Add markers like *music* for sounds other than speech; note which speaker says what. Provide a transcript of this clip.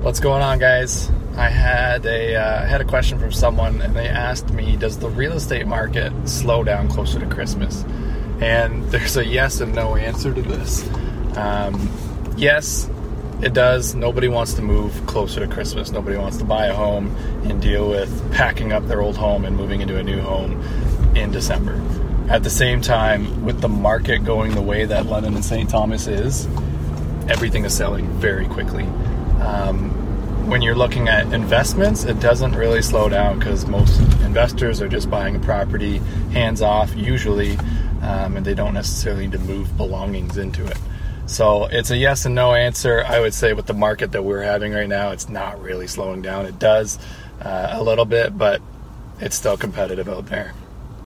Speaker 1: What's going on, guys? I had a uh, had a question from someone, and they asked me, "Does the real estate market slow down closer to Christmas?" And *laughs* there's a yes and no answer to this. Um, yes, it does. Nobody wants to move closer to Christmas. Nobody wants to buy a home and deal with packing up their old home and moving into a new home in December. At the same time, with the market going the way that London and St. Thomas is, everything is selling very quickly. Um, when you're looking at investments, it doesn't really slow down because most investors are just buying a property hands off, usually, um, and they don't necessarily need to move belongings into it. So it's a yes and no answer. I would say with the market that we're having right now, it's not really slowing down. It does uh, a little bit, but it's still competitive out there.